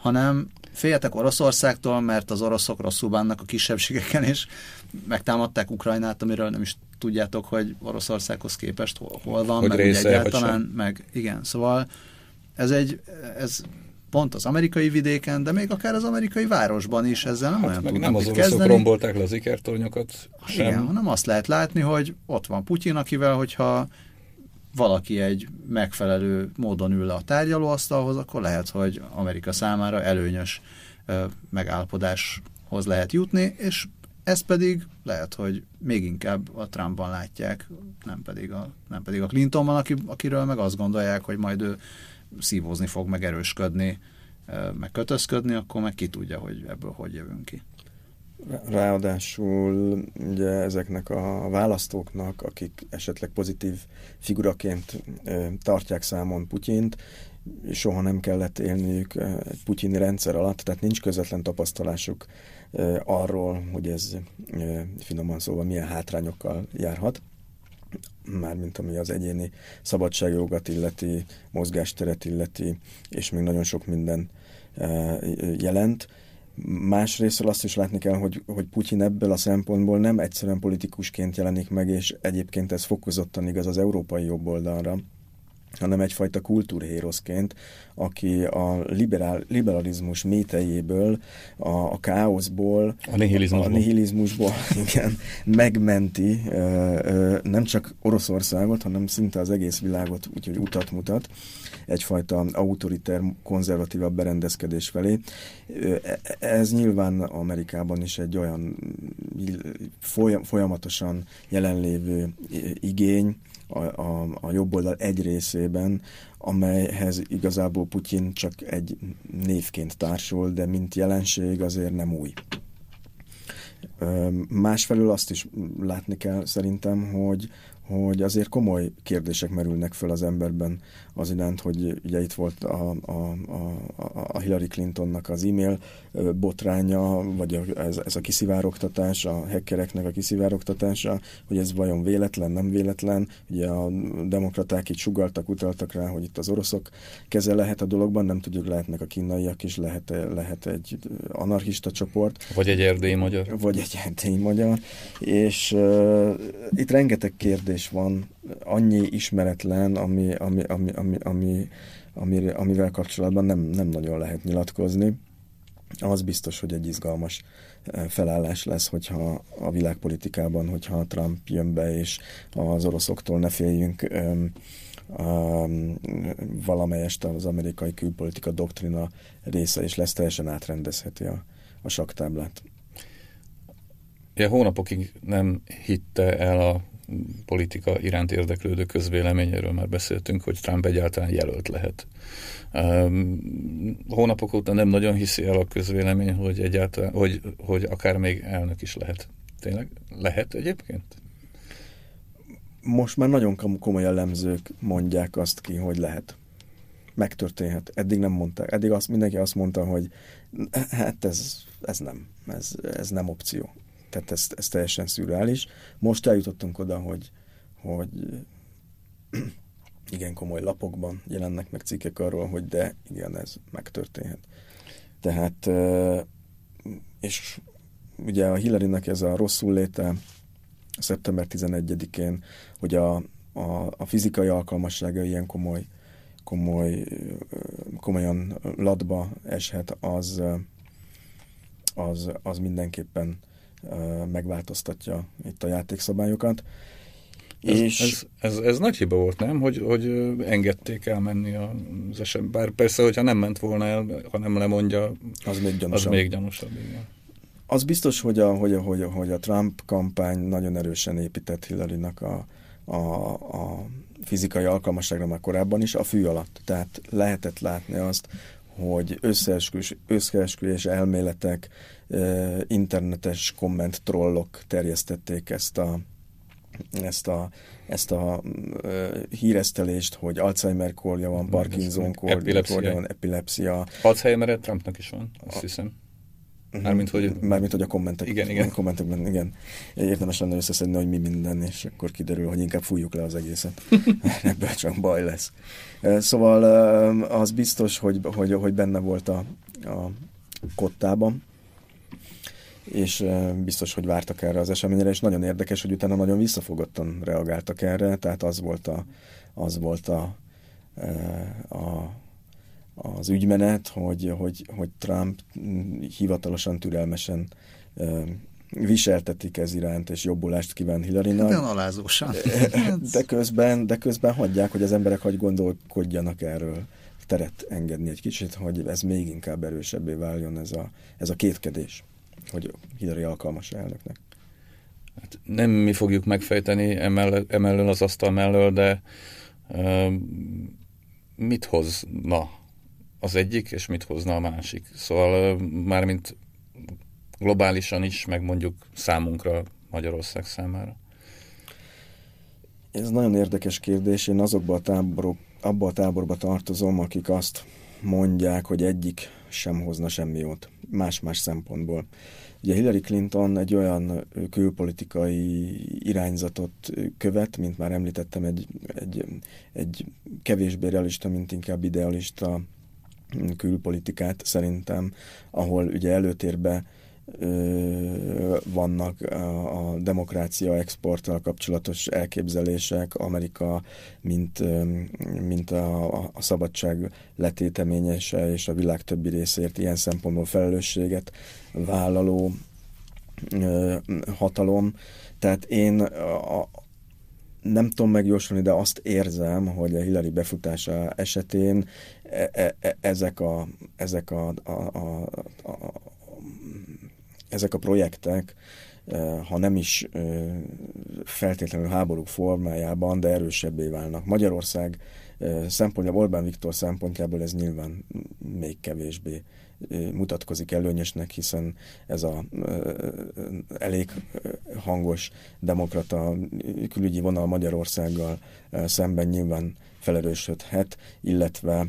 hanem féljetek Oroszországtól, mert az oroszok rosszul bánnak a kisebbségeken, és megtámadták Ukrajnát, amiről nem is tudjátok, hogy Oroszországhoz képest hol, hol van, hogy meg része, egyáltalán, meg igen, szóval ez egy, ez pont az amerikai vidéken, de még akár az amerikai városban is ezzel nem hát olyan meg nem az oroszok kezdeni. rombolták le az ikertornyokat sem. Igen, hanem azt lehet látni, hogy ott van Putyin, akivel, hogyha valaki egy megfelelő módon ül le a tárgyalóasztalhoz, akkor lehet, hogy Amerika számára előnyös megállapodáshoz lehet jutni, és ez pedig lehet, hogy még inkább a Trumpban látják, nem pedig a, nem pedig a Clintonban, aki, akiről meg azt gondolják, hogy majd ő szívózni fog, meg erősködni, meg kötözködni, akkor meg ki tudja, hogy ebből hogy jövünk ki. Ráadásul ugye ezeknek a választóknak, akik esetleg pozitív figuraként tartják számon Putyint, soha nem kellett élniük egy putyini rendszer alatt, tehát nincs közvetlen tapasztalásuk arról, hogy ez finoman szóval milyen hátrányokkal járhat mármint ami az egyéni szabadságjogat illeti, mozgásteret illeti, és még nagyon sok minden jelent. Másrészt azt is látni kell, hogy, hogy Putyin ebből a szempontból nem egyszerűen politikusként jelenik meg, és egyébként ez fokozottan igaz az európai jobboldalra, hanem egyfajta kultúrhéroszként, aki a liberál, liberalizmus métejéből, a, a káoszból, a nihilizmusból, a nihilizmusból igen, megmenti ö, ö, nem csak Oroszországot, hanem szinte az egész világot, úgyhogy utat mutat egyfajta autoriter, konzervatívabb berendezkedés felé. Ez nyilván Amerikában is egy olyan folyamatosan jelenlévő igény, a, a, a jobb oldal egy részében, amelyhez igazából Putyin csak egy névként társul, de mint jelenség azért nem új. Másfelől azt is látni kell szerintem, hogy hogy azért komoly kérdések merülnek föl az emberben az iránt, hogy ugye itt volt a, a, a, a Hillary Clintonnak az e-mail botránya, vagy ez, ez a kiszivárogtatás, a hackereknek a kiszivárogtatása, hogy ez vajon véletlen, nem véletlen. Ugye a demokraták itt sugaltak, utaltak rá, hogy itt az oroszok keze lehet a dologban, nem tudjuk, lehetnek a kínaiak is, lehet, lehet egy anarchista csoport. Vagy egy erdélyi magyar. Vagy egy erdélyi magyar. És uh, itt rengeteg kérdés van, annyi ismeretlen, ami, ami, ami, ami, ami, ami, amivel kapcsolatban nem, nem nagyon lehet nyilatkozni. Az biztos, hogy egy izgalmas eh, felállás lesz, hogyha a világpolitikában, hogyha Trump jön be, és az oroszoktól ne féljünk, um, valamelyest az amerikai külpolitika doktrina része, és lesz teljesen átrendezheti a, a saktáblát. Ja, hónapokig nem hitte el a politika iránt érdeklődő közvéleményéről már beszéltünk, hogy Trump egyáltalán jelölt lehet. Hónapok óta nem nagyon hiszi el a közvélemény, hogy egyáltalán, hogy, hogy akár még elnök is lehet. Tényleg lehet egyébként? Most már nagyon komoly elemzők mondják azt ki, hogy lehet. Megtörténhet. Eddig nem mondták. Eddig azt, mindenki azt mondta, hogy hát ez, ez nem. Ez, ez nem opció. Tehát ez, ez teljesen szürreális. Most eljutottunk oda, hogy, hogy igen komoly lapokban jelennek meg cikkek arról, hogy de igen, ez megtörténhet. Tehát, és ugye a Hillary-nek ez a rosszul léte szeptember 11-én, hogy a, a, a fizikai alkalmassága ilyen komoly komoly, komolyan ladba eshet, az, az, az mindenképpen megváltoztatja itt a játékszabályokat. Ez, és... ez, ez, ez nagy hiba volt, nem? Hogy, hogy engedték elmenni az eset. Bár persze, hogyha nem ment volna el, ha nem lemondja, az még gyanúsabb. Az még gyanúsabb igen. Az biztos, hogy a, hogy, a, hogy, a, hogy a Trump kampány nagyon erősen épített Hillary-nak a, a, a fizikai alkalmasságra már korábban is, a fű alatt. Tehát lehetett látni azt, hogy összeesküvés, összeesküvés elméletek, internetes komment trollok terjesztették ezt a, ezt a, ezt a híresztelést, hogy Alzheimer kórja van, Parkinson kórja van, epilepsia. Alzheimer Trumpnak is van, azt a, hiszem. Mhm. Mármint, hogy... Mármint, hogy a kommentek, igen, igen. Kommentekben, igen. Érdemes lenne összeszedni, hogy mi minden, és akkor kiderül, hogy inkább fújjuk le az egészet. Ebből csak baj lesz. Szóval az biztos, hogy, hogy, hogy benne volt a, a kottában, és biztos, hogy vártak erre az eseményre, és nagyon érdekes, hogy utána nagyon visszafogottan reagáltak erre, tehát az volt a, az volt a, a az ügymenet, hogy, hogy, hogy Trump hivatalosan, türelmesen viseltetik ez iránt, és jobbulást kíván Hillary-nak. De alázósan. De közben, de közben hagyják, hogy az emberek hogy gondolkodjanak erről teret engedni egy kicsit, hogy ez még inkább erősebbé váljon ez a, ez a kétkedés, hogy Hillary alkalmas elnöknek. Hát nem mi fogjuk megfejteni emell, emellől az asztal mellől, de uh, mit hozna az egyik, és mit hozna a másik. Szóval mármint globálisan is, meg mondjuk számunkra, Magyarország számára. Ez nagyon érdekes kérdés. Én azokba a táborok, abba a táborba tartozom, akik azt mondják, hogy egyik sem hozna semmi jót, más-más szempontból. Ugye Hillary Clinton egy olyan külpolitikai irányzatot követ, mint már említettem, egy, egy, egy kevésbé realista, mint inkább idealista külpolitikát szerintem, ahol ugye előtérbe vannak a demokrácia exporttal kapcsolatos elképzelések, Amerika, mint, mint a, a szabadság letéteményese és a világ többi részért ilyen szempontból felelősséget vállaló hatalom. Tehát én a, nem tudom megjósolni, de azt érzem, hogy a Hillary befutása esetén e, e, e, ezek a, ezek a, a, a, a, ezek a projektek, ha nem is feltétlenül háborúk formájában, de erősebbé válnak. Magyarország szempontjából, Orbán Viktor szempontjából ez nyilván még kevésbé mutatkozik előnyösnek, hiszen ez a elég hangos demokrata külügyi vonal Magyarországgal szemben nyilván felerősödhet, illetve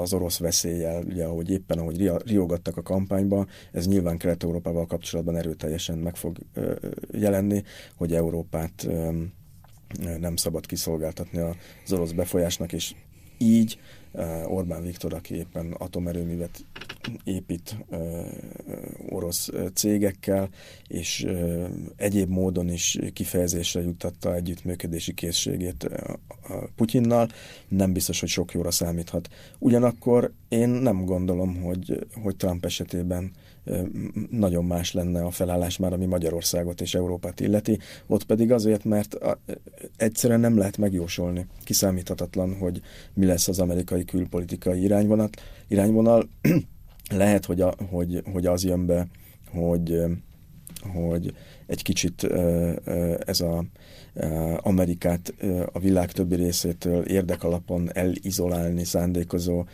az orosz veszéllyel, ugye, ahogy éppen, ahogy riogattak a kampányba, ez nyilván Kelet-Európával kapcsolatban erőteljesen meg fog jelenni, hogy Európát nem szabad kiszolgáltatni az orosz befolyásnak, és így Orbán Viktor, aki éppen atomerőművet épít orosz cégekkel, és egyéb módon is kifejezésre juttatta együttműködési készségét Putyinnal, nem biztos, hogy sok jóra számíthat. Ugyanakkor én nem gondolom, hogy, hogy Trump esetében nagyon más lenne a felállás már, ami Magyarországot és Európát illeti. Ott pedig azért, mert egyszerűen nem lehet megjósolni. Kiszámíthatatlan, hogy mi lesz az amerikai külpolitikai irányvonal. irányvonal. lehet, hogy, a, hogy, hogy az jön be, hogy, hogy egy kicsit ez a Amerikát a világ többi részétől érdekalapon elizolálni szándékozó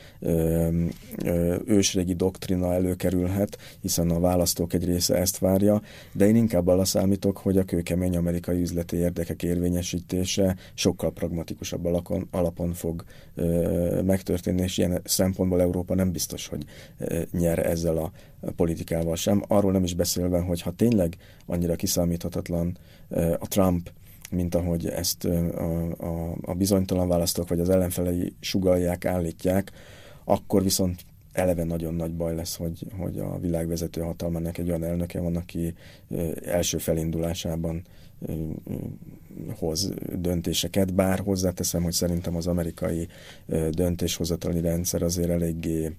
ősrégi doktrina előkerülhet, hiszen a választók egy része ezt várja, de én inkább arra számítok, hogy a kőkemény amerikai üzleti érdekek érvényesítése sokkal pragmatikusabb alapon, alapon fog megtörténni, és ilyen szempontból Európa nem biztos, hogy nyer ezzel a politikával sem. Arról nem is beszélve, hogy ha tényleg annyira kiszámíthatatlan a Trump mint ahogy ezt a, a, a bizonytalan választók vagy az ellenfelei sugalják, állítják, akkor viszont eleve nagyon nagy baj lesz, hogy, hogy a világvezető hatalmának egy olyan elnöke van, aki első felindulásában hoz döntéseket, bár hozzáteszem, hogy szerintem az amerikai döntéshozatali rendszer azért eléggé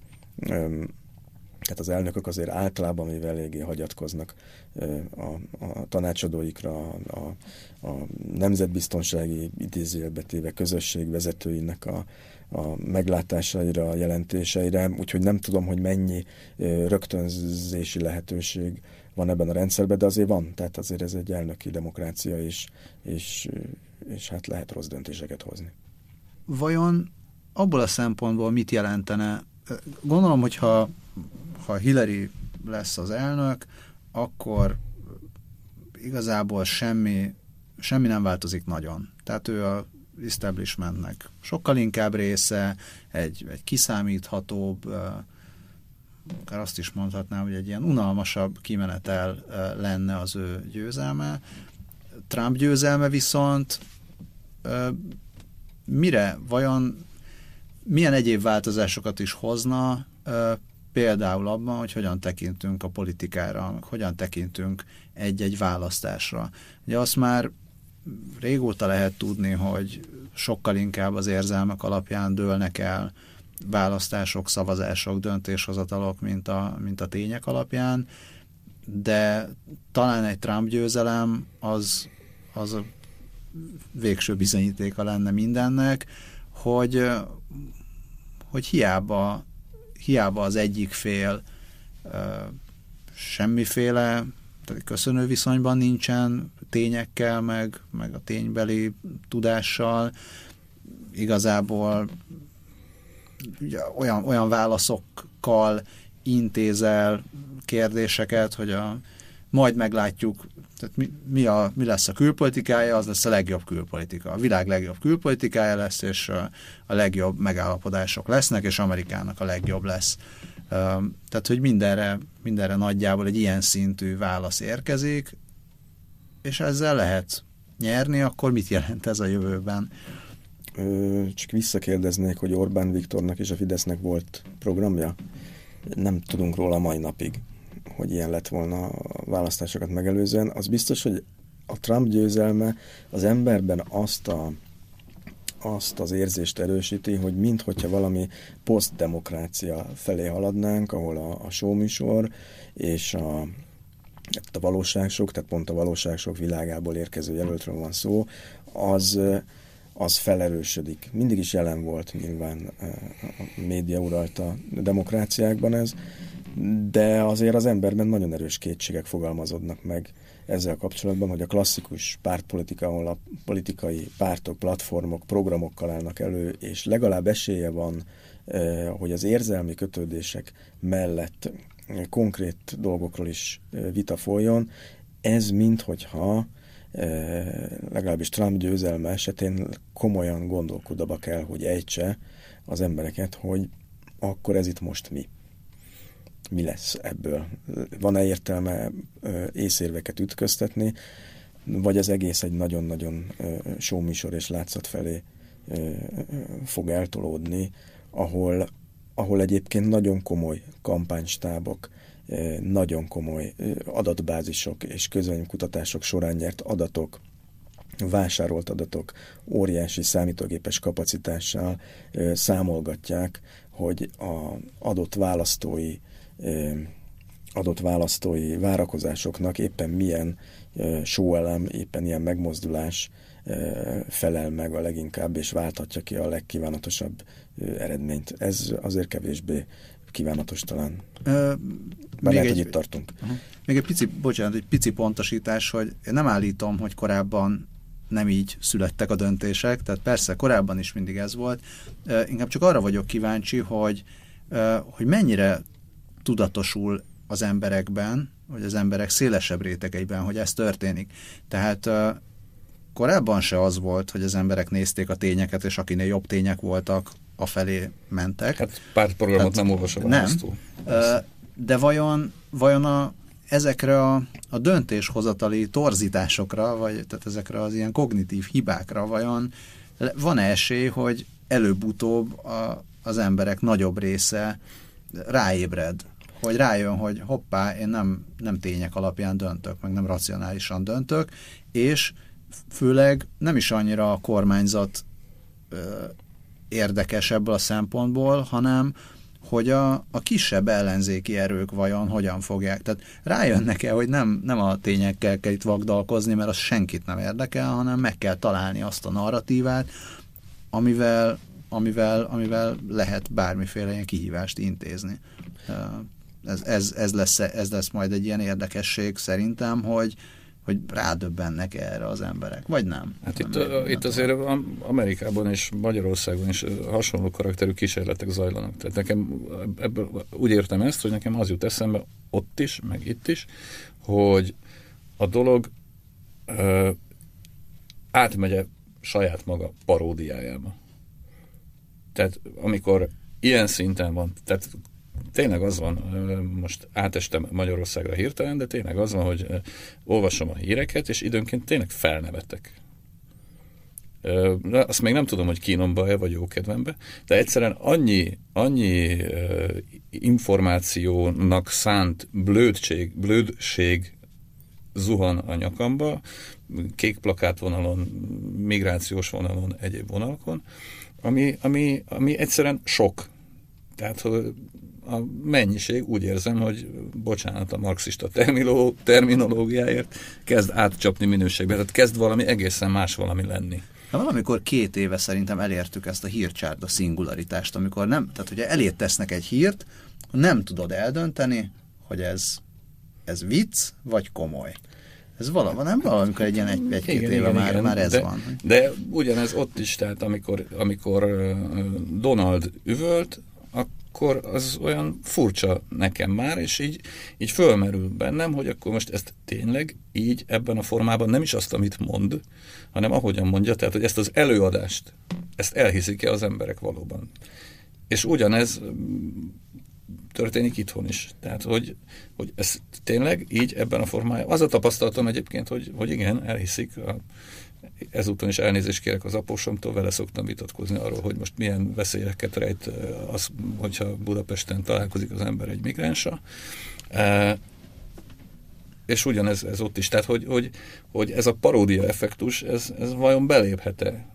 tehát az elnökök azért általában mivel eléggé hagyatkoznak a, a tanácsadóikra, a, a, nemzetbiztonsági idézőjelbetéve közösség vezetőinek a, a meglátásaira, a jelentéseire, úgyhogy nem tudom, hogy mennyi rögtönzési lehetőség van ebben a rendszerben, de azért van, tehát azért ez egy elnöki demokrácia, és, és, és hát lehet rossz döntéseket hozni. Vajon abból a szempontból mit jelentene? Gondolom, hogyha ha Hillary lesz az elnök, akkor igazából semmi, semmi nem változik nagyon. Tehát ő a establishmentnek sokkal inkább része, egy, egy kiszámíthatóbb, akár azt is mondhatnám, hogy egy ilyen unalmasabb kimenetel lenne az ő győzelme. Trump győzelme viszont mire, vajon milyen egyéb változásokat is hozna, például abban, hogy hogyan tekintünk a politikára, hogyan tekintünk egy-egy választásra. Ugye azt már régóta lehet tudni, hogy sokkal inkább az érzelmek alapján dőlnek el választások, szavazások, döntéshozatalok, mint a, mint a tények alapján, de talán egy Trump győzelem az, az a végső bizonyítéka lenne mindennek, hogy, hogy hiába, hiába az egyik fél semmiféle köszönő viszonyban nincsen tényekkel, meg, meg a ténybeli tudással. Igazából ugye, olyan, olyan válaszokkal intézel kérdéseket, hogy a, majd meglátjuk, tehát mi, mi, a, mi lesz a külpolitikája, az lesz a legjobb külpolitika. A világ legjobb külpolitikája lesz, és a, legjobb megállapodások lesznek, és Amerikának a legjobb lesz. Tehát, hogy mindenre, mindenre nagyjából egy ilyen szintű válasz érkezik, és ezzel lehet nyerni, akkor mit jelent ez a jövőben? Csak visszakérdeznék, hogy Orbán Viktornak és a Fidesznek volt programja? Nem tudunk róla mai napig, hogy ilyen lett volna a választásokat megelőzően. Az biztos, hogy a Trump győzelme az emberben azt a azt az érzést erősíti, hogy minthogyha valami posztdemokrácia felé haladnánk, ahol a, a showműsor és a, a valóságsok, tehát pont a valóságsok világából érkező jelöltről van szó, az, az felerősödik. Mindig is jelen volt nyilván a média uralta demokráciákban ez, de azért az emberben nagyon erős kétségek fogalmazódnak meg ezzel kapcsolatban, hogy a klasszikus pártpolitika, ahol a politikai pártok, platformok, programokkal állnak elő, és legalább esélye van, eh, hogy az érzelmi kötődések mellett konkrét dolgokról is eh, vita folyjon, ez minthogyha eh, legalábbis Trump győzelme esetén komolyan gondolkodaba kell, hogy ejtse az embereket, hogy akkor ez itt most mi mi lesz ebből. Van-e értelme észérveket ütköztetni, vagy az egész egy nagyon-nagyon showműsor és látszat felé fog eltolódni, ahol, ahol egyébként nagyon komoly kampánystábok, nagyon komoly adatbázisok és közönykutatások során nyert adatok, vásárolt adatok óriási számítógépes kapacitással számolgatják, hogy a adott választói adott választói várakozásoknak éppen milyen sóelem, éppen ilyen megmozdulás felel meg a leginkább, és válthatja ki a legkívánatosabb eredményt. Ez azért kevésbé kívánatos talán. Ö, Bár még lehet, egy, hogy itt tartunk. Uh-huh. Még egy pici, bocsánat, egy pici pontosítás, hogy én nem állítom, hogy korábban nem így születtek a döntések, tehát persze korábban is mindig ez volt. Inkább csak arra vagyok kíváncsi, hogy, hogy mennyire tudatosul az emberekben, vagy az emberek szélesebb rétegeiben, hogy ez történik. Tehát korábban se az volt, hogy az emberek nézték a tényeket, és akinél jobb tények voltak, a felé mentek. Hát pártprogramot hát, nem olvasom Nem. De vajon, vajon a, ezekre a, a döntéshozatali torzításokra, vagy tehát ezekre az ilyen kognitív hibákra vajon van esély, hogy előbb-utóbb a, az emberek nagyobb része ráébred, hogy rájön, hogy hoppá, én nem, nem tények alapján döntök, meg nem racionálisan döntök, és főleg nem is annyira a kormányzat ö, érdekes ebből a szempontból, hanem hogy a, a kisebb ellenzéki erők vajon hogyan fogják. Tehát rájönnek-e, hogy nem, nem a tényekkel kell itt vagdalkozni, mert az senkit nem érdekel, hanem meg kell találni azt a narratívát, amivel, amivel, amivel lehet bármiféle ilyen kihívást intézni. Ez, ez, ez, lesz, ez lesz majd egy ilyen érdekesség szerintem, hogy, hogy rádöbbennek erre az emberek, vagy nem? Hát nem itt, nem, itt azért Amerikában és Magyarországon is hasonló karakterű kísérletek zajlanak. Tehát nekem ebből úgy értem ezt, hogy nekem az jut eszembe ott is, meg itt is, hogy a dolog ö, átmegye saját maga paródiájába. Tehát amikor ilyen szinten van, tehát tényleg az van, most átestem Magyarországra hirtelen, de tényleg az van, hogy olvasom a híreket, és időnként tényleg felnevetek. Azt még nem tudom, hogy kínomba-e, vagy jókedvembe, de egyszerűen annyi, annyi információnak szánt blödség, blödség zuhan a nyakamba, kék plakát vonalon, migrációs vonalon, egyéb vonalakon, ami, ami, ami egyszerűen sok. Tehát a mennyiség úgy érzem, hogy bocsánat a marxista terminológiáért, kezd átcsapni minőségbe, tehát kezd valami egészen más valami lenni. Na, valamikor két éve szerintem elértük ezt a hírcsárda szingularitást, amikor nem, tehát ugye elét tesznek egy hírt, nem tudod eldönteni, hogy ez, ez vicc, vagy komoly. Ez valami, nem valamikor egy ilyen egy, egy-két igen, éve igen, már, igen. már ez de, van. De ugyanez ott is, tehát amikor, amikor Donald üvölt, akkor az olyan furcsa nekem már, és így, így fölmerül bennem, hogy akkor most ezt tényleg így ebben a formában nem is azt, amit mond, hanem ahogyan mondja, tehát hogy ezt az előadást, ezt elhiszik-e az emberek valóban. És ugyanez történik itthon is. Tehát, hogy, hogy ez tényleg így ebben a formájában. Az a tapasztalatom egyébként, hogy, hogy igen, elhiszik a ezúton is elnézést kérek az apósomtól, vele szoktam vitatkozni arról, hogy most milyen veszélyeket rejt az, hogyha Budapesten találkozik az ember egy migránsa. És ugyanez ez ott is. Tehát, hogy, hogy, hogy ez a paródia effektus, ez, ez vajon beléphet-e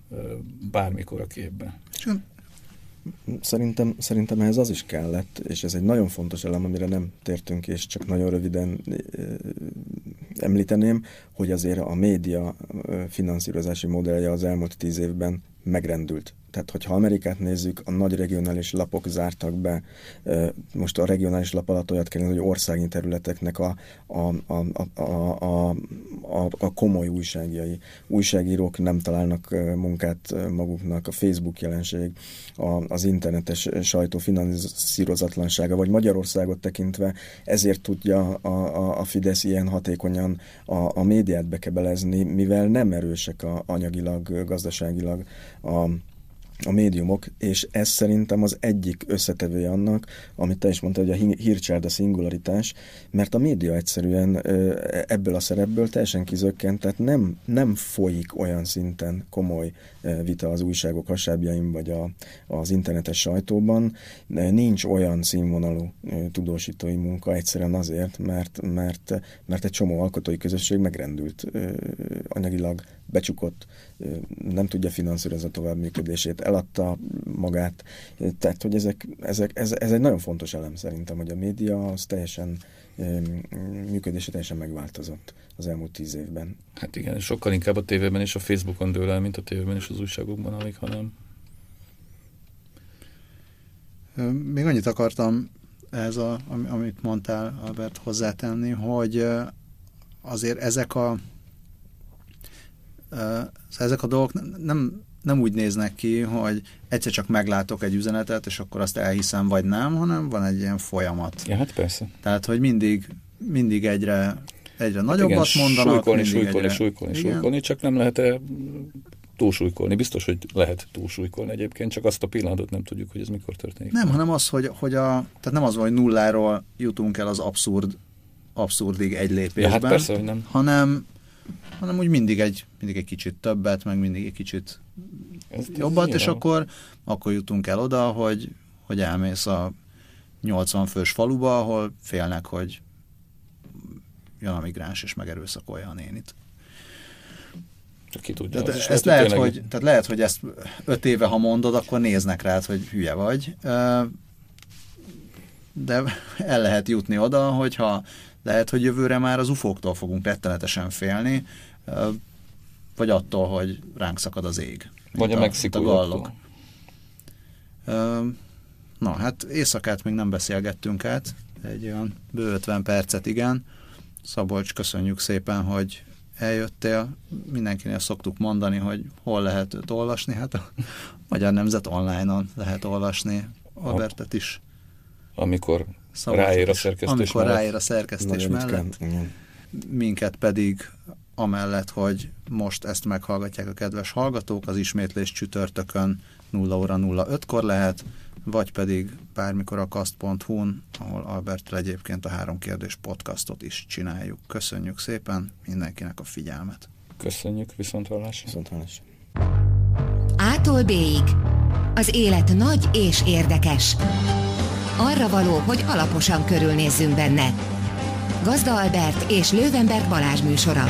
bármikor a képbe? Szerintem, szerintem ehhez az is kellett, és ez egy nagyon fontos elem, amire nem tértünk, és csak nagyon röviden említeném, hogy azért a média finanszírozási modellje az elmúlt tíz évben megrendült. Tehát, hogyha Amerikát nézzük, a nagy regionális lapok zártak be, most a regionális lap alatt olyat kell, hogy országi területeknek a, a, a, a, a, a, a komoly újságjai. Újságírók nem találnak munkát maguknak, a Facebook jelenség, a, az internetes sajtó finanszírozatlansága, vagy Magyarországot tekintve ezért tudja a, a, a Fidesz ilyen hatékonyan a, a médiát bekebelezni, mivel nem erősek a, anyagilag, gazdaságilag a, a médiumok, és ez szerintem az egyik összetevője annak, amit te is mondtad, hogy a hírcsárda szingularitás, mert a média egyszerűen ebből a szerepből teljesen kizökkent, tehát nem, nem folyik olyan szinten komoly vita az újságok hasábjaim, vagy a, az internetes sajtóban, nincs olyan színvonalú tudósítói munka egyszerűen azért, mert, mert, mert egy csomó alkotói közösség megrendült anyagilag, becsukott, nem tudja finanszírozni a továbbműködését, eladta magát. Tehát, hogy ezek, ezek, ez, ez egy nagyon fontos elem szerintem, hogy a média az teljesen működése teljesen megváltozott az elmúlt tíz évben. Hát igen, sokkal inkább a tévében és a Facebookon dől el, mint a tévében és az újságokban, alig, hanem. Még annyit akartam ez, a, amit mondtál, Albert, hozzátenni, hogy azért ezek a ezek a dolgok nem, nem úgy néznek ki, hogy egyszer csak meglátok egy üzenetet, és akkor azt elhiszem, vagy nem, hanem van egy ilyen folyamat. Ja, hát persze. Tehát, hogy mindig, mindig egyre, egyre hát nagyobbat igen, mondanak. Súlykolni, súlykolni, egyre... súlykolni, igen. súlykolni, csak nem lehet -e túlsúlykolni. Biztos, hogy lehet túlsúlykolni egyébként, csak azt a pillanatot nem tudjuk, hogy ez mikor történik. Nem, hanem az, hogy, hogy a, tehát nem az, hogy nulláról jutunk el az abszurd, abszurdig egy lépésben, ja, hát persze, hogy nem. hanem hanem úgy mindig egy, mindig egy kicsit többet, meg mindig egy kicsit ez jobbat, és akkor, akkor jutunk el oda, hogy, hogy elmész a 80 fős faluba, ahol félnek, hogy jön a migráns és megerőszakolja a nénit. Ki tudja. Tehát ezt lehet, tényleg... hogy, tehát lehet, hogy ezt öt éve, ha mondod, akkor néznek rád, hogy hülye vagy. De el lehet jutni oda, hogyha lehet, hogy jövőre már az ufóktól fogunk rettenetesen félni, vagy attól, hogy ránk szakad az ég. Vagy a, a mexikóiaktól. Na, hát éjszakát még nem beszélgettünk át, egy olyan bő 50 percet, igen. Szabolcs, köszönjük szépen, hogy eljöttél. Mindenkinél szoktuk mondani, hogy hol lehet őt olvasni. Hát a Magyar Nemzet online-on lehet olvasni Albertet is. Amikor Szabolcs ráér a szerkesztés Amikor mellett. ráér a szerkesztés Nagyon mellett. Minket pedig amellett, hogy most ezt meghallgatják a kedves hallgatók, az ismétlés csütörtökön 0 óra 05-kor lehet, vagy pedig bármikor a kast.hu-n, ahol Albert egyébként a három kérdés podcastot is csináljuk. Köszönjük szépen mindenkinek a figyelmet. Köszönjük, viszonthallásra. Viszonthallásra. Ától b Az élet nagy és érdekes. Arra való, hogy alaposan körülnézzünk benne. Gazda Albert és Lővenberg Balázs műsora.